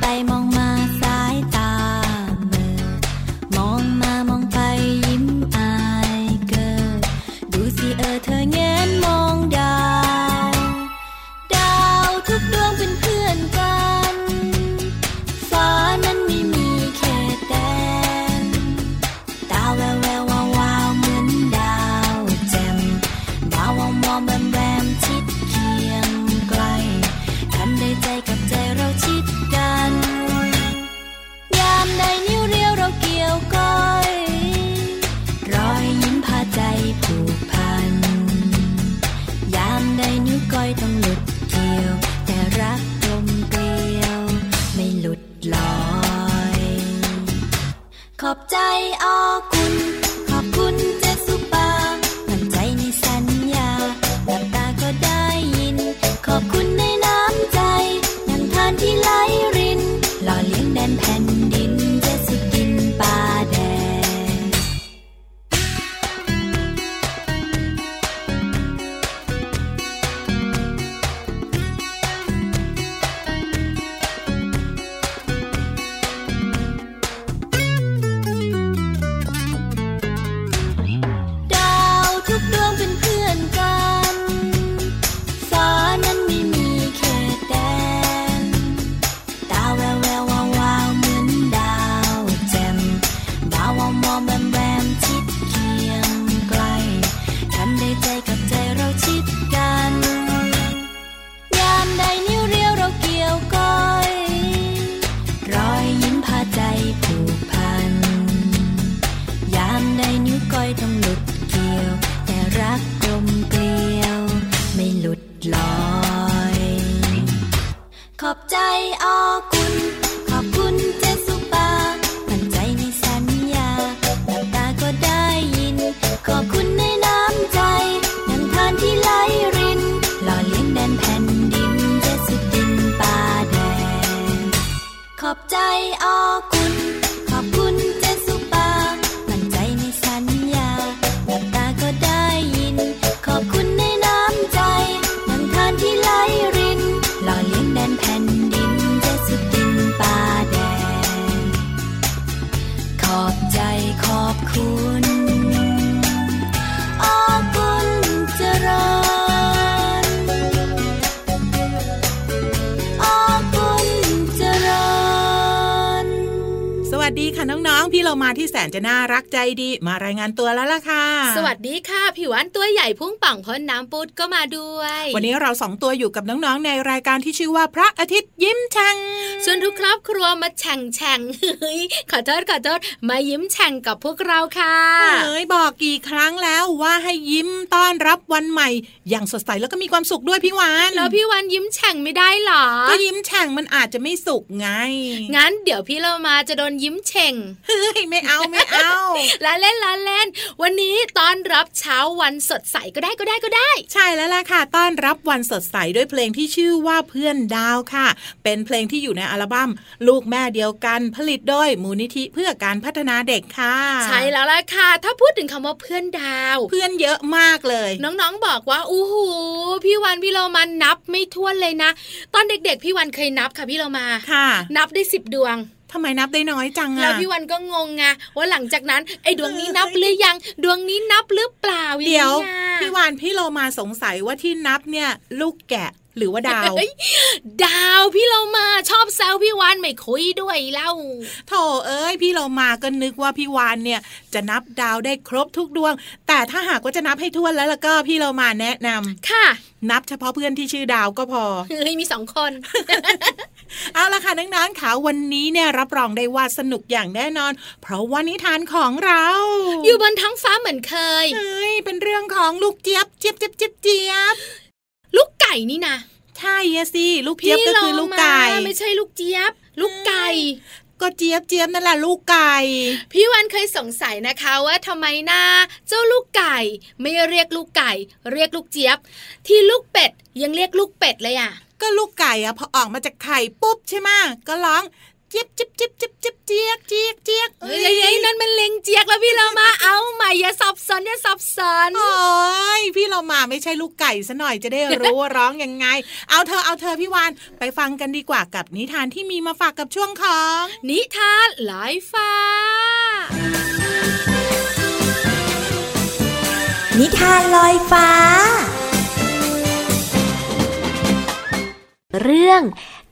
白茫茫。 จะน่ารักใจดีมารายงานตัวแล้วล่ะค่ะ สวัสดีค่ะผิววันตัวใหญ่พุ่งป่องพ้นน้ำปุดก็มาด้วย วันนี้เราสองตัวอยู่กับน้องๆในรายการที่ชื่อว่าพระอาทิตย์ยิ้มแฉ่งชวนทุกครอบครัวมาแฉ่งแฉ่งเฮ้ยขอโทษขอโทษมายิ้มแฉ่งกับพวกเราค่ะเฮ้ยบอกกี่ครั้งแล้วว่าให้ยิ้มต้อนรับวันใหม่ อย่างสดใสแล้วก็มีความสุขด้วยพี่วานแล้วพี่วานยิ้มแฉ่งไม่ได้หรอก็ยิ้มแฉ่งมันอาจจะไม่สุขไง งั้นเดี๋ยวพี่เรามาจะโดนยิ้มแฉ่งเฮ้ยไม่เอาไม่เอาละเล่นละเล่น วันนี้ต้อนรับเช้าวันสดใสก็ได้ก็ได้ก็ได้ ใช่แล้วล่ะค่ะ ต้อนรับวันสดใสด้วยเพลงที่ชื่อว่าเพื่อนดาวค่ะ เป็นเพลงที่อยู่ในอัลบั้มลูกแม่เดียวกันผลิตโดยมูลนิธิเพื่อการพัฒนาเด็กค่ะ ใช่แล้วล่ะค่ะ ถ้าพูดถึงคำว่าเพื่อนดาว เพื่อนเยอะมากเลย น้องๆบอกว่าอู้หูพี่วันพี่เรามานับไม่ถ้วนเลยนะ ตอนเด็กๆพี่วันเคยนับค่ะพี่เรามาค่ะ นับได้สิบดวง ทำไมนับได้น้อยจังอะแล้วพี่วันก็งงไงว่าหลังจากนั้นไอ้ดวงนี้นับหรือยัง ดวงนี้นับหรือเปล่าเดี๋ยว พี่วันพี่โลมาสงสัยว่าที่นับเนี่ย ลูกแกะ หรือว่าดาวเฮ้ยดาวพี่เรามาชอบแซวพี่วานไม่คุยด้วยเล่าโถเอ้ยพี่เรามาก็นึกว่าพี่วานเนี่ยจะนับดาวได้ครบทุกดวง แต่ถ้าหากว่าจะนับให้ทวนแล้วแล้วก็พี่เรามาแนะนำค่ะ นับเฉพาะเพื่อนที่ชื่อดาวก็พอเฮ้ยมีสองคนเอาละค่ะน้องๆค่ะวันนี้เนี่ยรับรองได้ว่าสนุกอย่างแน่นอน เพราะว่านิทานของเรา อยู่บนท้องฟ้าเหมือนเคยเฮ้ยเป็นเรื่องของลูกเจี๊ยบเจี๊ยบเจี๊ยบเจี๊ยบเจี๊ยบ ลูกไก่นี่นะใช่อะสิลูกเจี๊ยบก็คือลูกไก่พี่เรามาไม่ใช่ลูกเจี๊ยบ ลูกไก่ก็เจี๊ยบเจี๊ยบนั่นแหละลูกไก่ พี่วันเคยสงสัยนะคะว่าทำไมนะเจ้าลูกไก่ ไม่เรียกลูกไก่ เรียกลูกเจี๊ยบ ที่ลูกเป็ดยังเรียกลูกเป็ดเลยอะก็ลูกไก่อะพอออกมาจากไข่ปุ๊บใช่ไหมก็ร้อง เจี๊ยบเจี๊ยบเจี๊ยบเจี๊ยบเจี๊ยบเจี๊ยบเจี๊ยบเจี๊ยบเฮ้ยเฮ้ยนั่นมันเล็งเจี๊ยกแล้วพี่เรามาเอาใหม่อย่าสับสนอย่าสับสนโอ้ยพี่เรามาไม่ใช่ลูกไก่ซะหน่อยจะได้รู้ว่าร้องยังไง เอาเธอเอาเธอพี่วานไปฟังกันดีกว่ากับนิทานที่มีมาฝากกับช่วงของ นิทานลอยฟ้า นิทานลอยฟ้า เรื่อง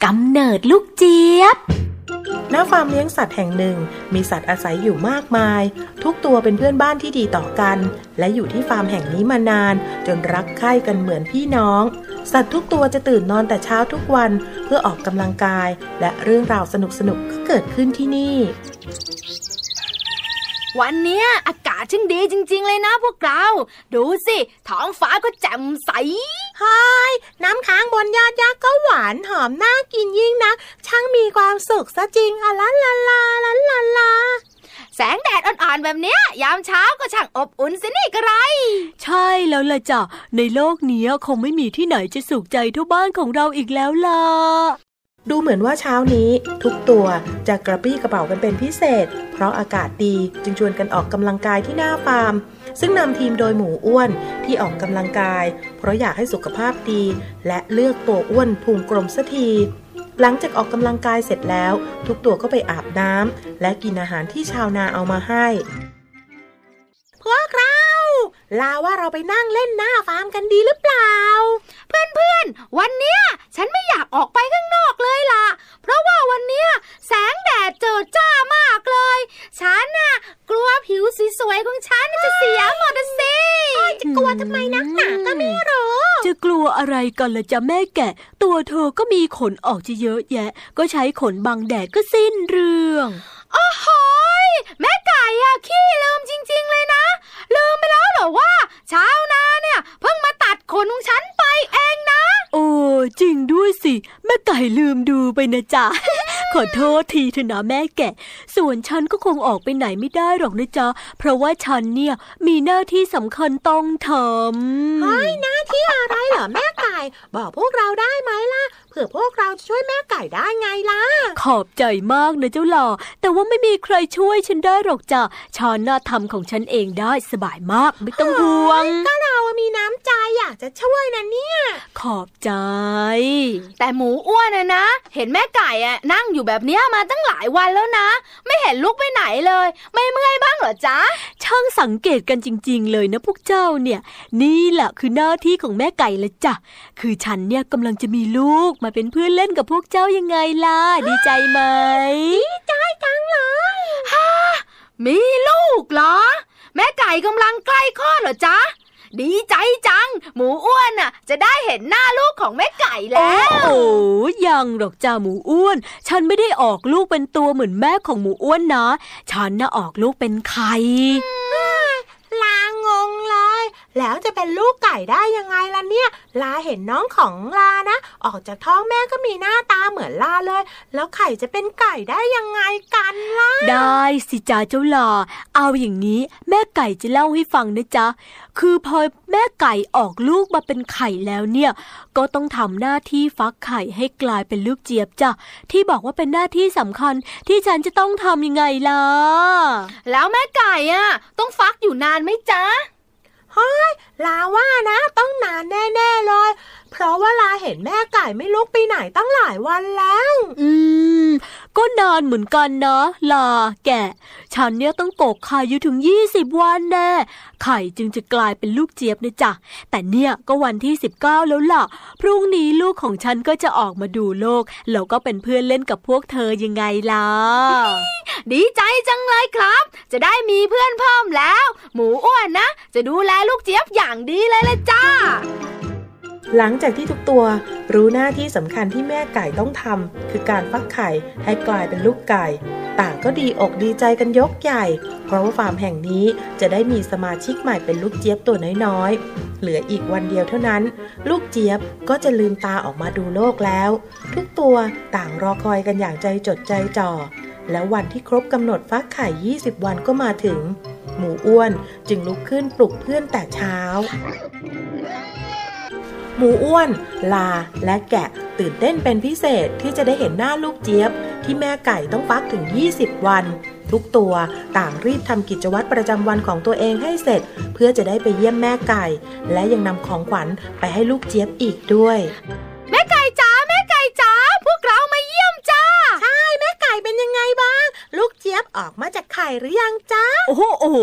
กำเนิดลูกเจี๊ยบ ณฟาร์มเลี้ยงสัตว์แห่งหนึ่ง มีสัตว์อาศัยอยู่มากมาย ทุกตัวเป็นเพื่อนบ้านที่ดีต่อกัน และอยู่ที่ฟาร์มแห่งนี้มานาน จนรักใคร่กันเหมือนพี่น้อง สัตว์ทุกตัวจะตื่นนอนแต่เช้าทุกวันเพื่อออกกำลังกาย และเรื่องราวสนุกๆก็เกิดขึ้นที่นี่ วันเนี้ยอากาศช่างดีจริง ๆ เลยนะพวกเรา ดูสิ ท้องฟ้าก็แจ่มใสฮายน้ำค้างบนยอดยักษ์ก็หวานหอมน่ากินยิ่งนะ ช่างมีความสุขซะจริงอะลันลาลาลันลาลาแสงแดดอ่อนๆแบบเนี้ย ยามเช้าก็ช่างอบอุ่นสินี่กระไร ใช่แล้วล่ะจ้ะในโลกเนี้ยคงไม่มีที่ไหนจะสุขใจเท่าบ้านของเราอีกแล้วล่ะ ดูเหมือนว่าเช้านี้ทุกตัวจะกระปี้กระเป๋ากันเป็นพิเศษ เพราะอากาศดีจึงชวนกันออกกำลังกายที่หน้าฟาร์ม ซึ่งนำทีมโดยหมูอ้วนที่ออกกำลังกาย เพราะอยากให้สุขภาพดี และเลือกตัวอ้วนพุงกลมสักทีหลังจากออกกำลังกายเสร็จแล้ว ทุกตัวก็ไปอาบน้ำและกินอาหารที่ชาวนาเอามาให้ พวก ลาว่าเราไปนั่งเล่นหน้าฟาร์มกันดีหรือเปล่า เพื่อนๆ วันเนี้ยฉันไม่อยากออกไปข้างนอกเลยล่ะ เพราะว่าวันเนี้ยแสงแดดเจิดจ้ามากเลย ฉันน่ะ กลัวผิวสีสวยของฉันจะเสียหมดอะสิจะกลัวทำไมนักหนาก็ไม่รู้ จะกลัวอะไรกันล่ะจ๊ะแม่แกะ ตัวเธอก็มีขนออกจะเยอะแยะ ก็ใช้ขนบังแดดก็สิ้นเรื่อง โอ้โหยแม่ไก่อะขี้ลืมจริง ๆ เลยนะ ลืมไปแล้วเหรอว่าเช้านาเนี่ย เพิ่งมาตัดขนของฉันไปเองนะ โอ้จริงด้วยสิ แม่ไก่ลืมดูไปนะจ๊ะขอโทษทีเถอะนะแม่แกะ ส่วนฉันก็คงออกไปไหนไม่ได้หรอกนะจ๊ะ เพราะว่าฉันเนี่ยมีหน้าที่สำคัญต้องทำเฮ้ยหน้าที่อะไรเหรอแม่ไก่ บอกพวกเราได้ไหมล่ะเผื่อพวกเราจะช่วยแม่ไก่ได้ไงล่ะ ขอบใจมากนะเจ้าหล่อแต่ว่าไม่มีใครช่วยฉันได้หรอกจ้ะฉันน่าทำของฉันเองได้สบายมากไม่ต้องห่วงก็เรามีน้ำใจอยากจะช่วยนะเนี่ย ขอบใจ แต่หมูอ้วนอะนะ เห็นแม่ไก่อะนั่งอยู่แบบเนี้ยมาตั้งหลายวันแล้วนะ ไม่เห็นลุกไปไหนเลย ไม่เมื่อยบ้างเหรอจ๊ะช่างสังเกตกันจริง ๆ เลยนะพวกเจ้าเนี่ย นี่แหละคือหน้าที่ของแม่ไก่ละจ้ะคือฉันเนี่ยกำลังจะมีลูกมาเป็นเพื่อนเล่นกับพวกเจ้ายังไงล่ะ ดีใจไหมมีลูกเหรอ แม่ไก่กำลังใกล้คลอดเหรอจ๊ะดีใจจัง หมูอ้วนน่ะ จะได้เห็นหน้าลูกของแม่ไก่แล้ว โอ้ยังหรอกจ้าหมูอ้วน ฉันไม่ได้ออกลูกเป็นตัวเหมือนแม่ของหมูอ้วนนะ ฉันน่ะออกลูกเป็นไข่ลางงเลย แล้วจะเป็นลูกไก่ได้ยังไงล่ะเนี่ย ลาเห็นน้องของลานะ ออกจากท้องแม่ก็มีหน้าตาเหมือนลาเลย แล้วไข่จะเป็นไก่ได้ยังไงกันล่ะ ได้สิจ้าเจ้าหล่อเอาอย่างนี้ แม่ไก่จะเล่าให้ฟังนะจ๊ะ คือพอแม่ไก่ออกลูกมาเป็นไข่แล้วเนี่ย ก็ต้องทำหน้าที่ฟักไข่ให้กลายเป็นลูกเจี๊ยบจ้ะ ที่บอกว่าเป็นหน้าที่สำคัญที่ฉันจะต้องทำยังไงล่ะ แล้วแม่ไก่อะต้องฟักอยู่นานไหมจ๊ะเฮ้ยลาว่านะ ต้องนานแน่ ๆ เลย เเพราะว่าลาเห็นแม่ไก่ไม่ลุกไปไหนตั้งหลายวันแล้ว อืม ก็นานเหมือนกันนะลาแกะ ฉันเนี่ยต้องกกไข่อยู่ถึง 20 วันแน่ ไข่จึงจะกลายเป็นลูกเจี๊ยบนะจ๊ะ แต่เนี่ยก็วันที่ 19 แล้วล่ะ พรุ่งนี้ลูกของฉันก็จะออกมาดูโลก แล้วก็เป็นเพื่อนเล่นกับพวกเธอยังไงล่ะ ดีใจจังเลยครับ จะได้มีเพื่อนเพิ่มแล้ว หมูอ้วนนะ จะดูแลลูกเจี๊ยบอย่างดีเลยละจ้า หลังจากที่ทุกตัวรู้หน้าที่สำคัญที่แม่ไก่ต้องทำคือการฟักไข่ให้กลายเป็นลูกไก่ ต่างก็ดีอกดีใจกันยกใหญ่ เพราะว่าฟาร์มแห่งนี้จะได้มีสมาชิกใหม่เป็นลูกเจี๊ยบตัวน้อยๆ เหลืออีกวันเดียวเท่านั้น ลูกเจี๊ยบก็จะลืมตาออกมาดูโลกแล้ว ทุกตัวต่างรอคอยกันอย่างใจจดใจจ่อแล้ววันที่ครบกำหนดฟักไข่ 20 วันก็มาถึง หมูอ้วนจึงลุกขึ้นปลุกเพื่อนแต่เช้า หมูอ้วน ลาและแกะตื่นเต้นเป็นพิเศษที่จะได้เห็นหน้าลูกเจี๊ยบ ที่แม่ไก่ต้องฟักถึง 20 วัน ทุกตัวต่างรีบทำกิจวัตรประจำวันของตัวเองให้เสร็จ เพื่อจะได้ไปเยี่ยมแม่ไก่ และยังนำของขวัญไปให้ลูกเจี๊ยบอีกด้วย แม่ไก่จ๋าแม่ไก่จ๋าพวกเรามาเยี่ยมจ้า ใช่แม่ไก่เป็นยังไงบ้าง ลูกเจี๊ยบออกมาจากไข่หรือยังจ๊ะโอ้โหโอ้โห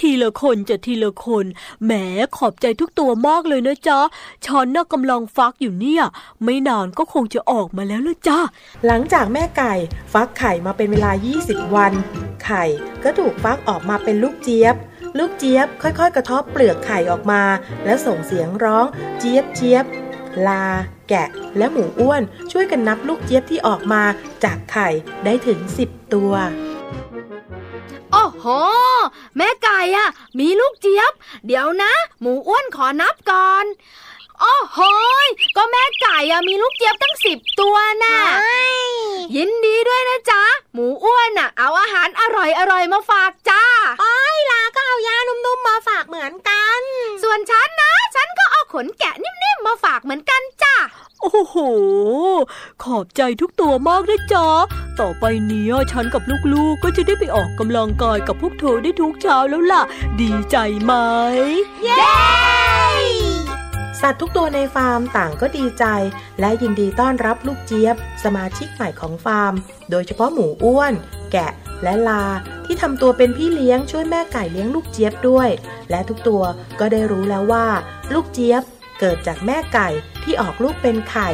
ทีละคนจะทีละคนแหมขอบใจทุกตัวมากเลยนะจ๊ะฉันน่ะกำลังฟักอยู่เนี่ย ไม่นานก็คงจะออกมาแล้วละจ้าหลังจากแม่ไก่ฟักไข่มาเป็นเวลา 20 วัน ไข่ก็ถูกฟักออกมาเป็นลูกเจี๊ยบลูกเจี๊ยบค่อยๆ กระเทบเปลือกไข่ออกมา และส่งเสียงร้องเจี๊ยบเจี๊ยบลา แกะ และหมูอ้วน ช่วยกันนับลูกเจี๊ยบที่ออกมาจากไข่ได้ถึง 10 ตัว โอ้โห แม่ไก่อะมีลูกเจี๊ยบ เดี๋ยวนะ หมูอ้วนขอนับก่อนโอ้โหยก็แม่ไก่อะมีลูกเจี๊ยบตั้งสิบตัวน่ะยินดีด้วยนะจ๊ะ หมูอ้วนอะเอาอาหารอร่อยอร่อยๆมาฝากจ้าอ้อยลาก็เอายานุ่มๆมาฝากเหมือนกัน ส่วนฉันนะ ฉันก็เอาขนแกะนิ่มๆมาฝากเหมือนกันจ้า โอ้โห ขอบใจทุกตัวมากนะจ๊ะ ต่อไปเนี้ยฉันกับลูกๆ ก็จะได้ไปออกกำลังกายกับพวกเธอได้ทุกเช้าแล้วล่ะ ดีใจไหม เย้ สัตว์ทุกตัวในฟาร์มต่างก็ดีใจ และยินดีต้อนรับลูกเจี๊ยบ สมาชิกใหม่ของฟาร์ม โดยเฉพาะหมูอ้วน แกะและลาที่ทำตัวเป็นพี่เลี้ยงช่วยแม่ไก่เลี้ยงลูกเจี๊ยบด้วย และทุกตัวก็ได้รู้แล้วว่า ลูกเจี๊ยบ เกิดจากแม่ไก่ที่ออกลูกเป็นไข่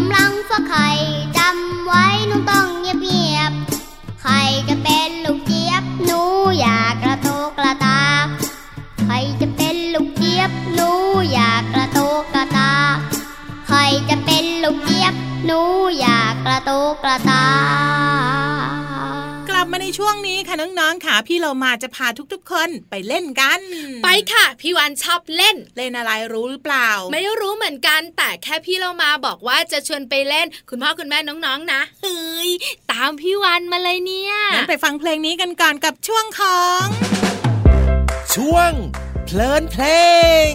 กำลังฟักไข่จำไว้หนูต้องเงียบเงียบไข่จะเป็นลูกเจี๊ยบหนูอยากกระโตกกระตากใครจะเป็นลูกเจี๊ยบหนูอยากกระโตกกระตากใครจะเป็นลูกเจี๊ยบหนูอยากกระโตกกระตาก มาในช่วงนี้ค่ะน้องๆค่ะ พี่เรามาจะพาทุกๆ คนไปเล่นกัน ไปค่ะ พี่วันชอบเล่น เล่นอะไรรู้หรือเปล่า ไม่รู้เหมือนกันแต่แค่พี่เรามาบอกว่าจะชวนไปเล่น คุณพ่อคุณแม่น้องๆนะเฮ้ยตามพี่วันมาเลยเนี่ยงั้นไปฟังเพลงนี้กันก่อนกับช่วงของ ช่วงเพลินเพลง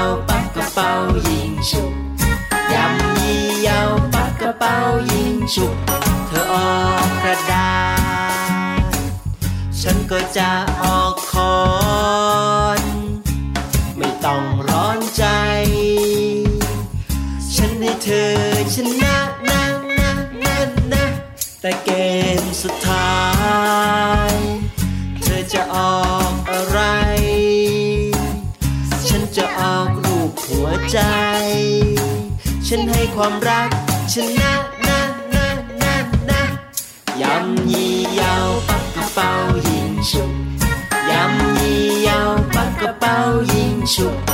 าวปักกระเป๋ายิงฉุกยำยี่ยาวปักกระเป๋ายิงฉุกเธอออกกระดาษฉันก็จะออก ความรักชนะนะนะนะนะยำยี่ยาวปักกระเป๋ายิงฉุบยำยี่ยาวปักกระเป๋ายิงฉุบ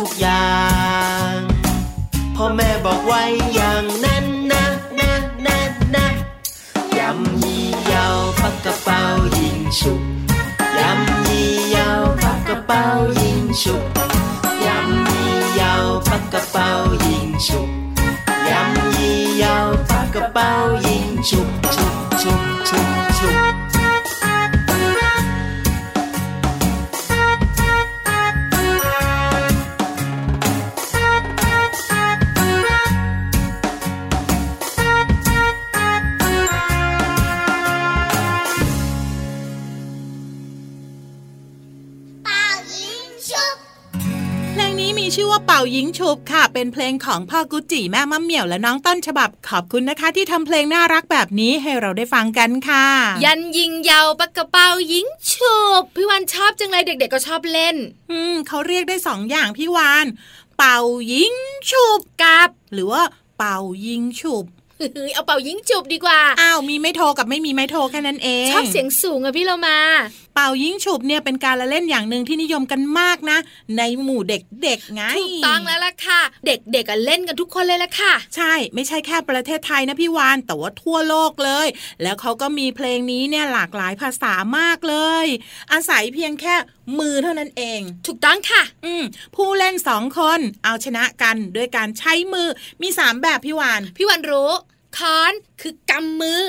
ทุกอย่าง พ่อแม่บอกไว้อย่างนั้นนะนะนะนะยำยี่ยาวปักกระเป๋ายิงฉุบยำยี่ยาวปักกระเป๋ายิงฉุบยำยี่ยาวปักกระเป๋ายิงฉุบยำยี่ยาวปักกระเป๋ายิงฉุบฉุบฉุบ ป่ายิงฉุบค่ะ เป็นเพลงของพ่อกุจิแม่มะเหมี่ยวและน้องต้นฉบับขอบคุณนะคะ ที่ทำเพลงน่ารักแบบนี้ให้เราได้ฟังกันค่ะ ยันยิงยาวปากกระเป๋ายิงฉุบพี่วันชอบจังเลยเด็ก ๆ ก็ชอบเล่น อืมเขาเรียกได้สองอย่างพี่วานเป่ายิงฉุบกับ หรือว่าเป่ายิงฉุบ เฮ้ยเอาเป่ายิงฉุบดีกว่า อ้าวมีไม่โทรกับไม่มีไม่โทรแค่นั้นเอง ชอบเสียงสูงอะพี่เรามา เป่ายิงฉุบเนี่ยเป็นการละเล่นอย่างหนึ่งที่นิยมกันมากนะ ในหมู่เด็กๆไงถูกต้องแล้วล่ะค่ะ เด็กๆอะเล่นกันทุกคนเลยล่ะค่ะ ใช่ไม่ใช่แค่ประเทศไทยนะพี่วานแต่ว่าทั่วโลกเลย แล้วเขาก็มีเพลงนี้เนี่ยหลากหลายภาษามากเลย อาศัยเพียงแค่ มือเท่านั้นเอง ถูกต้องค่ะ อืมผู้เล่นสองคนเอาชนะกันด้วยการใช้มือมีสามแบบพี่วาน พี่วันรู้ค้อนคือกำมือ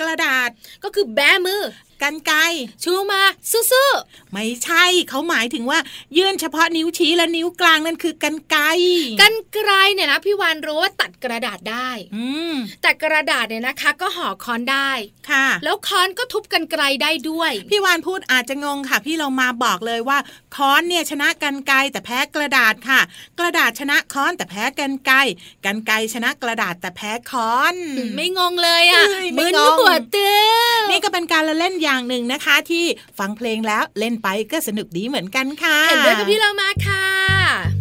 กระดาษก็คือแบมือ กันไกรชูมาสู้ไม่ใช่เขาหมายถึงว่า ยื่นเฉพาะนิ้วชี้และนิ้วกลางนั่นคือกันไกรๆกันไกลเนี่ยนะพี่วันรู้ว่าตัดกระดาษได้ อืมแต่กระดาษเนี่ยนะคะ ก็ห่อค้อนได้ค่ะ แล้วค้อนก็ทุบกันไกลได้ด้วย พี่วานพูดอาจจะงงค่ะ พี่เรามาบอกเลยว่าค้อนเนี่ยชนะกันไกรแต่แพ้กระดาษค่ะ กระดาษชนะค้อนแต่แพ้กันไกรกันไกรชนะกระดาษแต่แพ้ค้อน ไม่งงเลยอะเอ้ยไม่มึนงงหัวเตื้อนี่ก็เป็นการละเล่นอย่างหนึ่งนะคะ ที่ฟังเพลงแล้วเล่นไปก็สนุกดีเหมือนกันค่ะ เห็นด้วยกับพี่เรามาค่ะ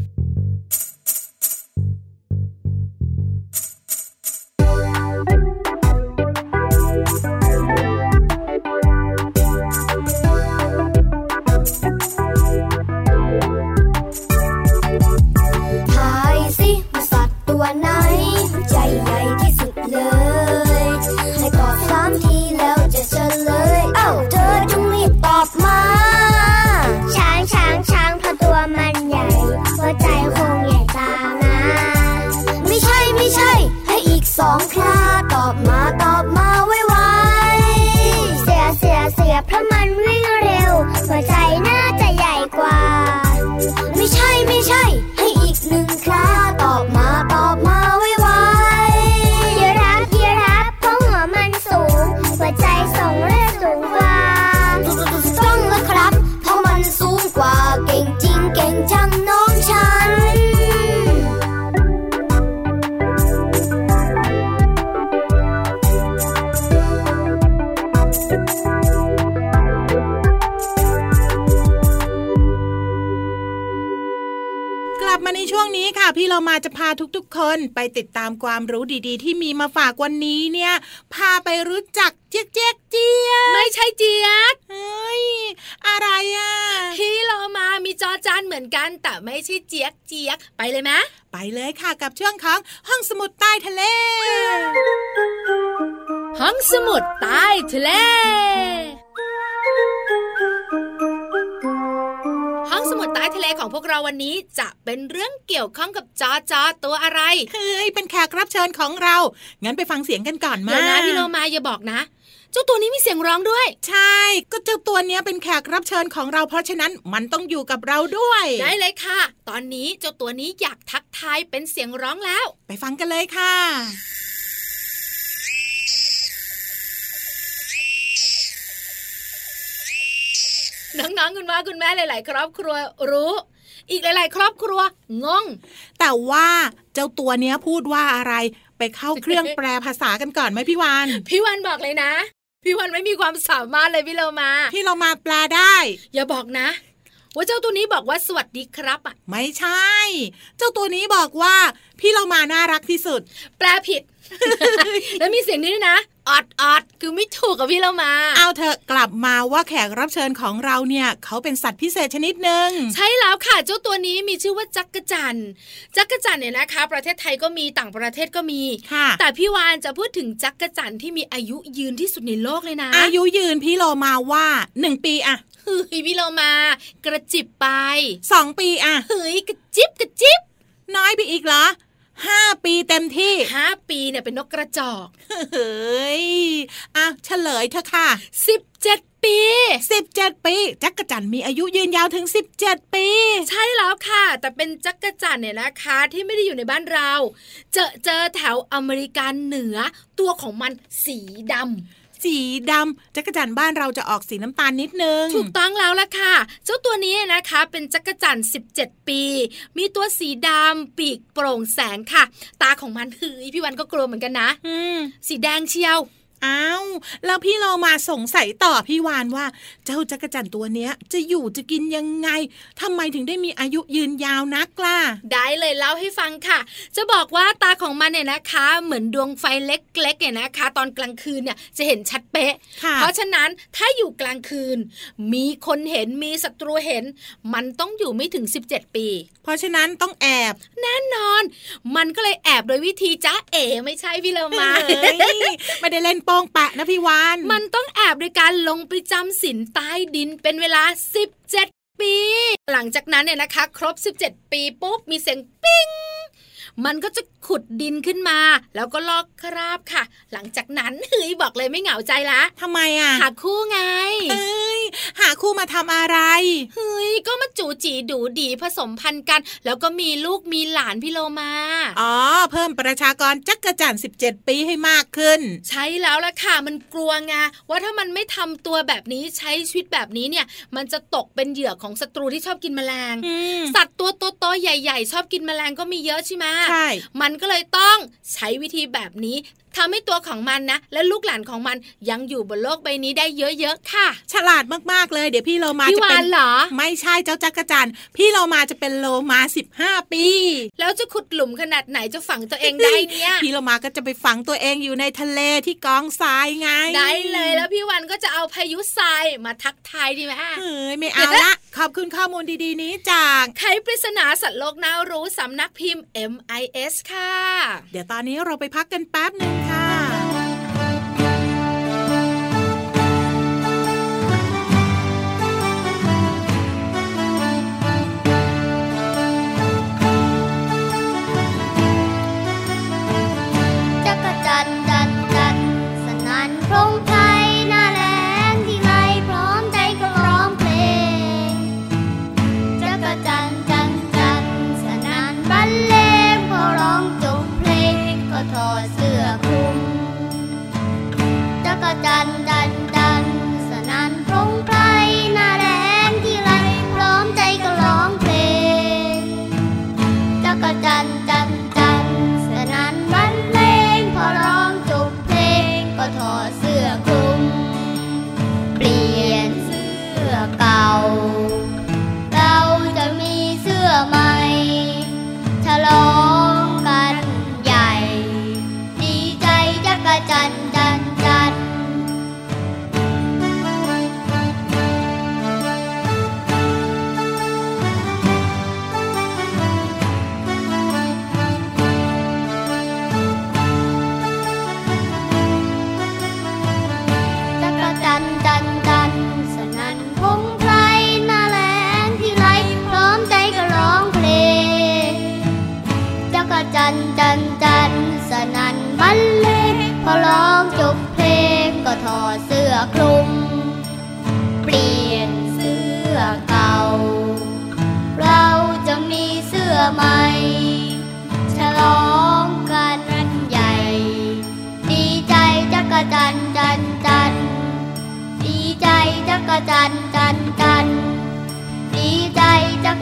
มาจะพาทุกๆ คนไปติดตามความรู้ดีๆ ที่มีมาฝากวันนี้เนี่ย พาไปรู้จักเจ๊กเจ๊กเจี๊ยไม่ใช่เจี๊ยบเฮ้ยอะไรอะพี่โลมามีจอจานเหมือนกัน แต่ไม่ใช่เจี๊ยกเจี๊ยกไปเลยไหมไปเลยค่ะกับช่วงของห้องสมุดใต้ทะเล ห้องสมุดใต้ทะเล ใต้ทะเลของพวกเราวันนี้จะเป็นเรื่องเกี่ยวข้องกับจอจอตัวอะไรเฮ้ยเป็นแขกรับเชิญของเรา งั้นไปฟังเสียงกันก่อนมาเดี๋ยวนะพี่โลมาอย่าบอกนะเจ้าตัวนี้มีเสียงร้องด้วย ใช่ ก็เจ้าตัวเนี้ยเป็นแขกรับเชิญของเราเพราะฉะนั้นมันต้องอยู่กับเราด้วย ได้เลยค่ะ ตอนนี้เจ้าตัวนี้อยากทักทายเป็นเสียงร้องแล้ว ไปฟังกันเลยค่ะ น้องๆคุณพ่อคุณแม่หลาย ๆ ครอบครัวรู้อีกหลาย ๆ ครอบครัวงง แต่ว่าเจ้าตัวเนี้ยพูดว่าอะไรไปเข้าเครื่องแปลภาษากันก่อนไหมพี่วานพี่วันบอกเลยนะ พี่วันไม่มีความสามารถเลยพี่เรามา พี่เรามาแปลได้ อย่าบอกนะ ว่าเจ้าตัวนี้บอกว่าสวัสดีครับอะไม่ใช่ เจ้าตัวนี้บอกว่า พี่เรามาน่ารักที่สุด แปลผิด แล้วมีเสียงนี้ด้วยนะ ออดออดคือไม่ถูกกับพี่เรามา เอาเถอะกลับมาว่าแขกรับเชิญของเราเนี่ย เขาเป็นสัตว์พิเศษชนิดหนึ่งใช่แล้วค่ะเจ้าตัวนี้มีชื่อว่าจักรจันทร์จักรจันทร์เนี่ยนะคะ ประเทศไทยก็มีต่างประเทศก็มีค่ะ แต่พี่วานจะพูดถึงจักรจันทร์ที่มีอายุยืนที่สุดในโลกเลยนะ อายุยืนพี่เรามาว่าหนึ่งปีอะเฮ้ยพี่เรามากระจิบไปสองปีอะเฮ้ยกระจิบกระจิบน้อยไปอีกเหรอ ห้าปีเต็มที่ห้าปีเนี่ยเป็นนกกระจอก เฮ้ยอะเฉลยเถอะค่ะสิบเจ็ดปีสิบเจ็ดปีจักรจันทร์มีอายุยืนยาวถึงสิบเจ็ดปี ใช่แล้วค่ะ แต่เป็นจักรจันทร์เนี่ยนะคะที่ไม่ได้อยู่ในบ้านเรา เจอเจอแถวอเมริกันเหนือตัวของมันสีดำ สีดำจักรจันทร์บ้านเราจะออกสีน้ำตาลนิดนึง ถูกต้องแล้วล่ะค่ะ เจ้าตัวนี้นะคะ เป็นจักรจันทร์17 ปี มีตัวสีดำปีกโปร่งแสงค่ะ ตาของมันเฮ้ยพี่วันก็กลัวเหมือนกันนะอืมสีแดงเชียว อ้าวแล้วพี่เรามาสงสัยต่อพี่วานว่า เจ้าจักรจันทร์ตัวเนี้ย จะอยู่จะกินยังไงทำไมถึงได้มีอายุยืนยาวนักล่ะ ได้เลยเล่าให้ฟังค่ะ จะบอกว่าตาของมันเนี่ยนะคะ เหมือนดวงไฟเล็กๆเนี่ยนะคะ ตอนกลางคืนเนี่ยจะเห็นชัดเป๊ะค่ะเพราะฉะนั้นถ้าอยู่กลางคืน มีคนเห็นมีศัตรูเห็น มันต้องอยู่ไม่ถึง 17 ปี เพราะฉะนั้นต้องแอบแน่นอน มันก็เลยแอบโดยวิธีจ้าเอ๋ไม่ใช่พี่เลอมาเฮ้ยไม่ได้เล่นโป้งแปะนะพี่วาน มันต้องแอบโดยการลงไปจำศีลใต้ดินเป็นเวลา 17 ปี หลังจากนั้นเนี่ยนะคะ ครบ 17 ปีปุ๊บมีเสียงปิ้ง มันก็จะขุดดินขึ้นมา แล้วก็ลอกคราบค่ะ หลังจากนั้นเฮ้ยบอกเลยไม่เหงาใจละทำไมอะ หาคู่ไงเอ้ยหาคู่มาทำอะไรเฮ้ยก็มาจูจีดูดีผสมพันธุ์กัน แล้วก็มีลูกมีหลานพี่โลมาอ๋อเพิ่มประชากรจักรจันทร์17ปีให้มากขึ้น ใช่แล้วล่ะค่ะมันกลัวไงว่าถ้ามันไม่ทำตัวแบบนี้ใช้ชีวิตแบบนี้เนี่ย มันจะตกเป็นเหยื่อของศัตรูที่ชอบกินแมลงอืมสัตว์ตัวโตๆใหญ่ ๆ ชอบกินแมลงก็มีเยอะใช่ไหมใช่มันก็เลยต้องใช้วิธีแบบนี้ ทำให้ตัวของมันนะ และลูกหลานของมันยังอยู่บนโลกใบนี้ได้เยอะๆค่ะ ฉลาดมากๆเลย เดี๋ยวพี่โลมาพี่จะวาเป็นนเหรอ ไม่ใช่เจ้าจักรจันทร์พี่โลมาจะเป็นโลมา15 ปี แล้วจะขุดหลุมขนาดไหนจะฝังตัวเองได้เนี่ยพี่โลมาก็จะไปฝังตัวเองอยู่ในทะเลที่กองทรายไงได้เลยแล้วพี่วันก็จะเอาพายุทรายมาทักทายดีไหมเฮ้ยไม่เอาละขอบคุณข้อมูลดีๆนี้จากไขปริศนาสัตว์โลกน่ารู้สำนักพิมพ์ MIS ค่ะ เดี๋ยวตอนนี้เราไปพักกันแป๊บหนึ่ง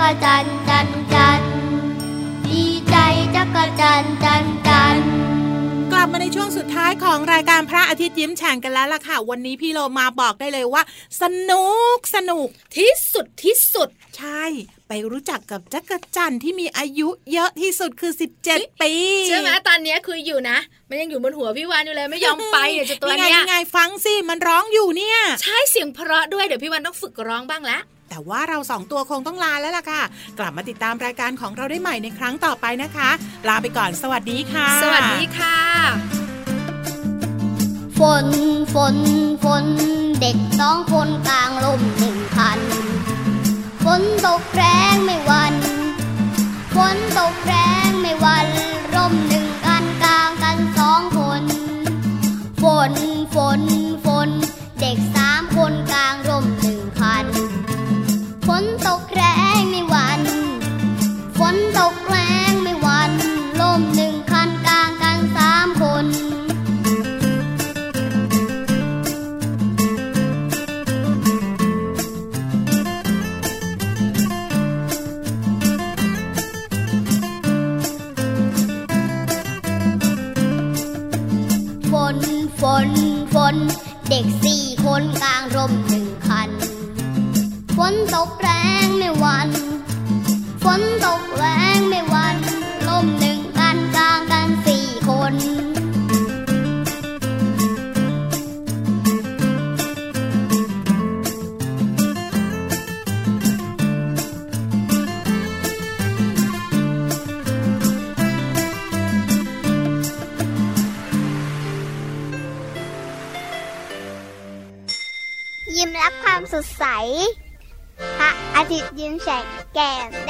วันนี้พี่โลมาบอกได้เลยว่า สนุกสนุกที่สุดที่สุดใช่ไปรู้จักกับจักรจันที่มีอายุเยอะที่สุดคือ 17 ปีใช่ไหมตอนนี้คุยอยู่นะ มันยังอยู่บนหัวพี่วานอยู่เลยไม่ยอมไปเดี๋ยวจะตัวเนี้ยยังไงฟังสิมันร้องอยู่เนี่ย ใช่เสียงเพราะด้วยเดี๋ยวพี่วานต้องฝึกร้องบ้างแล้ว แต่ว่าเราสองตัวคงต้องลาแล้วล่ะค่ะ กลับมาติดตามรายการของเราได้ใหม่ในครั้งต่อไปนะคะ ลาไปก่อนสวัสดีค่ะ สวัสดีค่ะ ฝนฝนฝนเด็กสองคนกลางลมหนึ่งคันฝนตกแรงไม่วันฝนตกแรงไม่วันร่มหนึ่งกันกลางกันสองคน ฝนฝนฝนเด็กส เด็กสี่คนกลางร่มหนึ่งคันฝนตกแรงไม่วัน ยิ้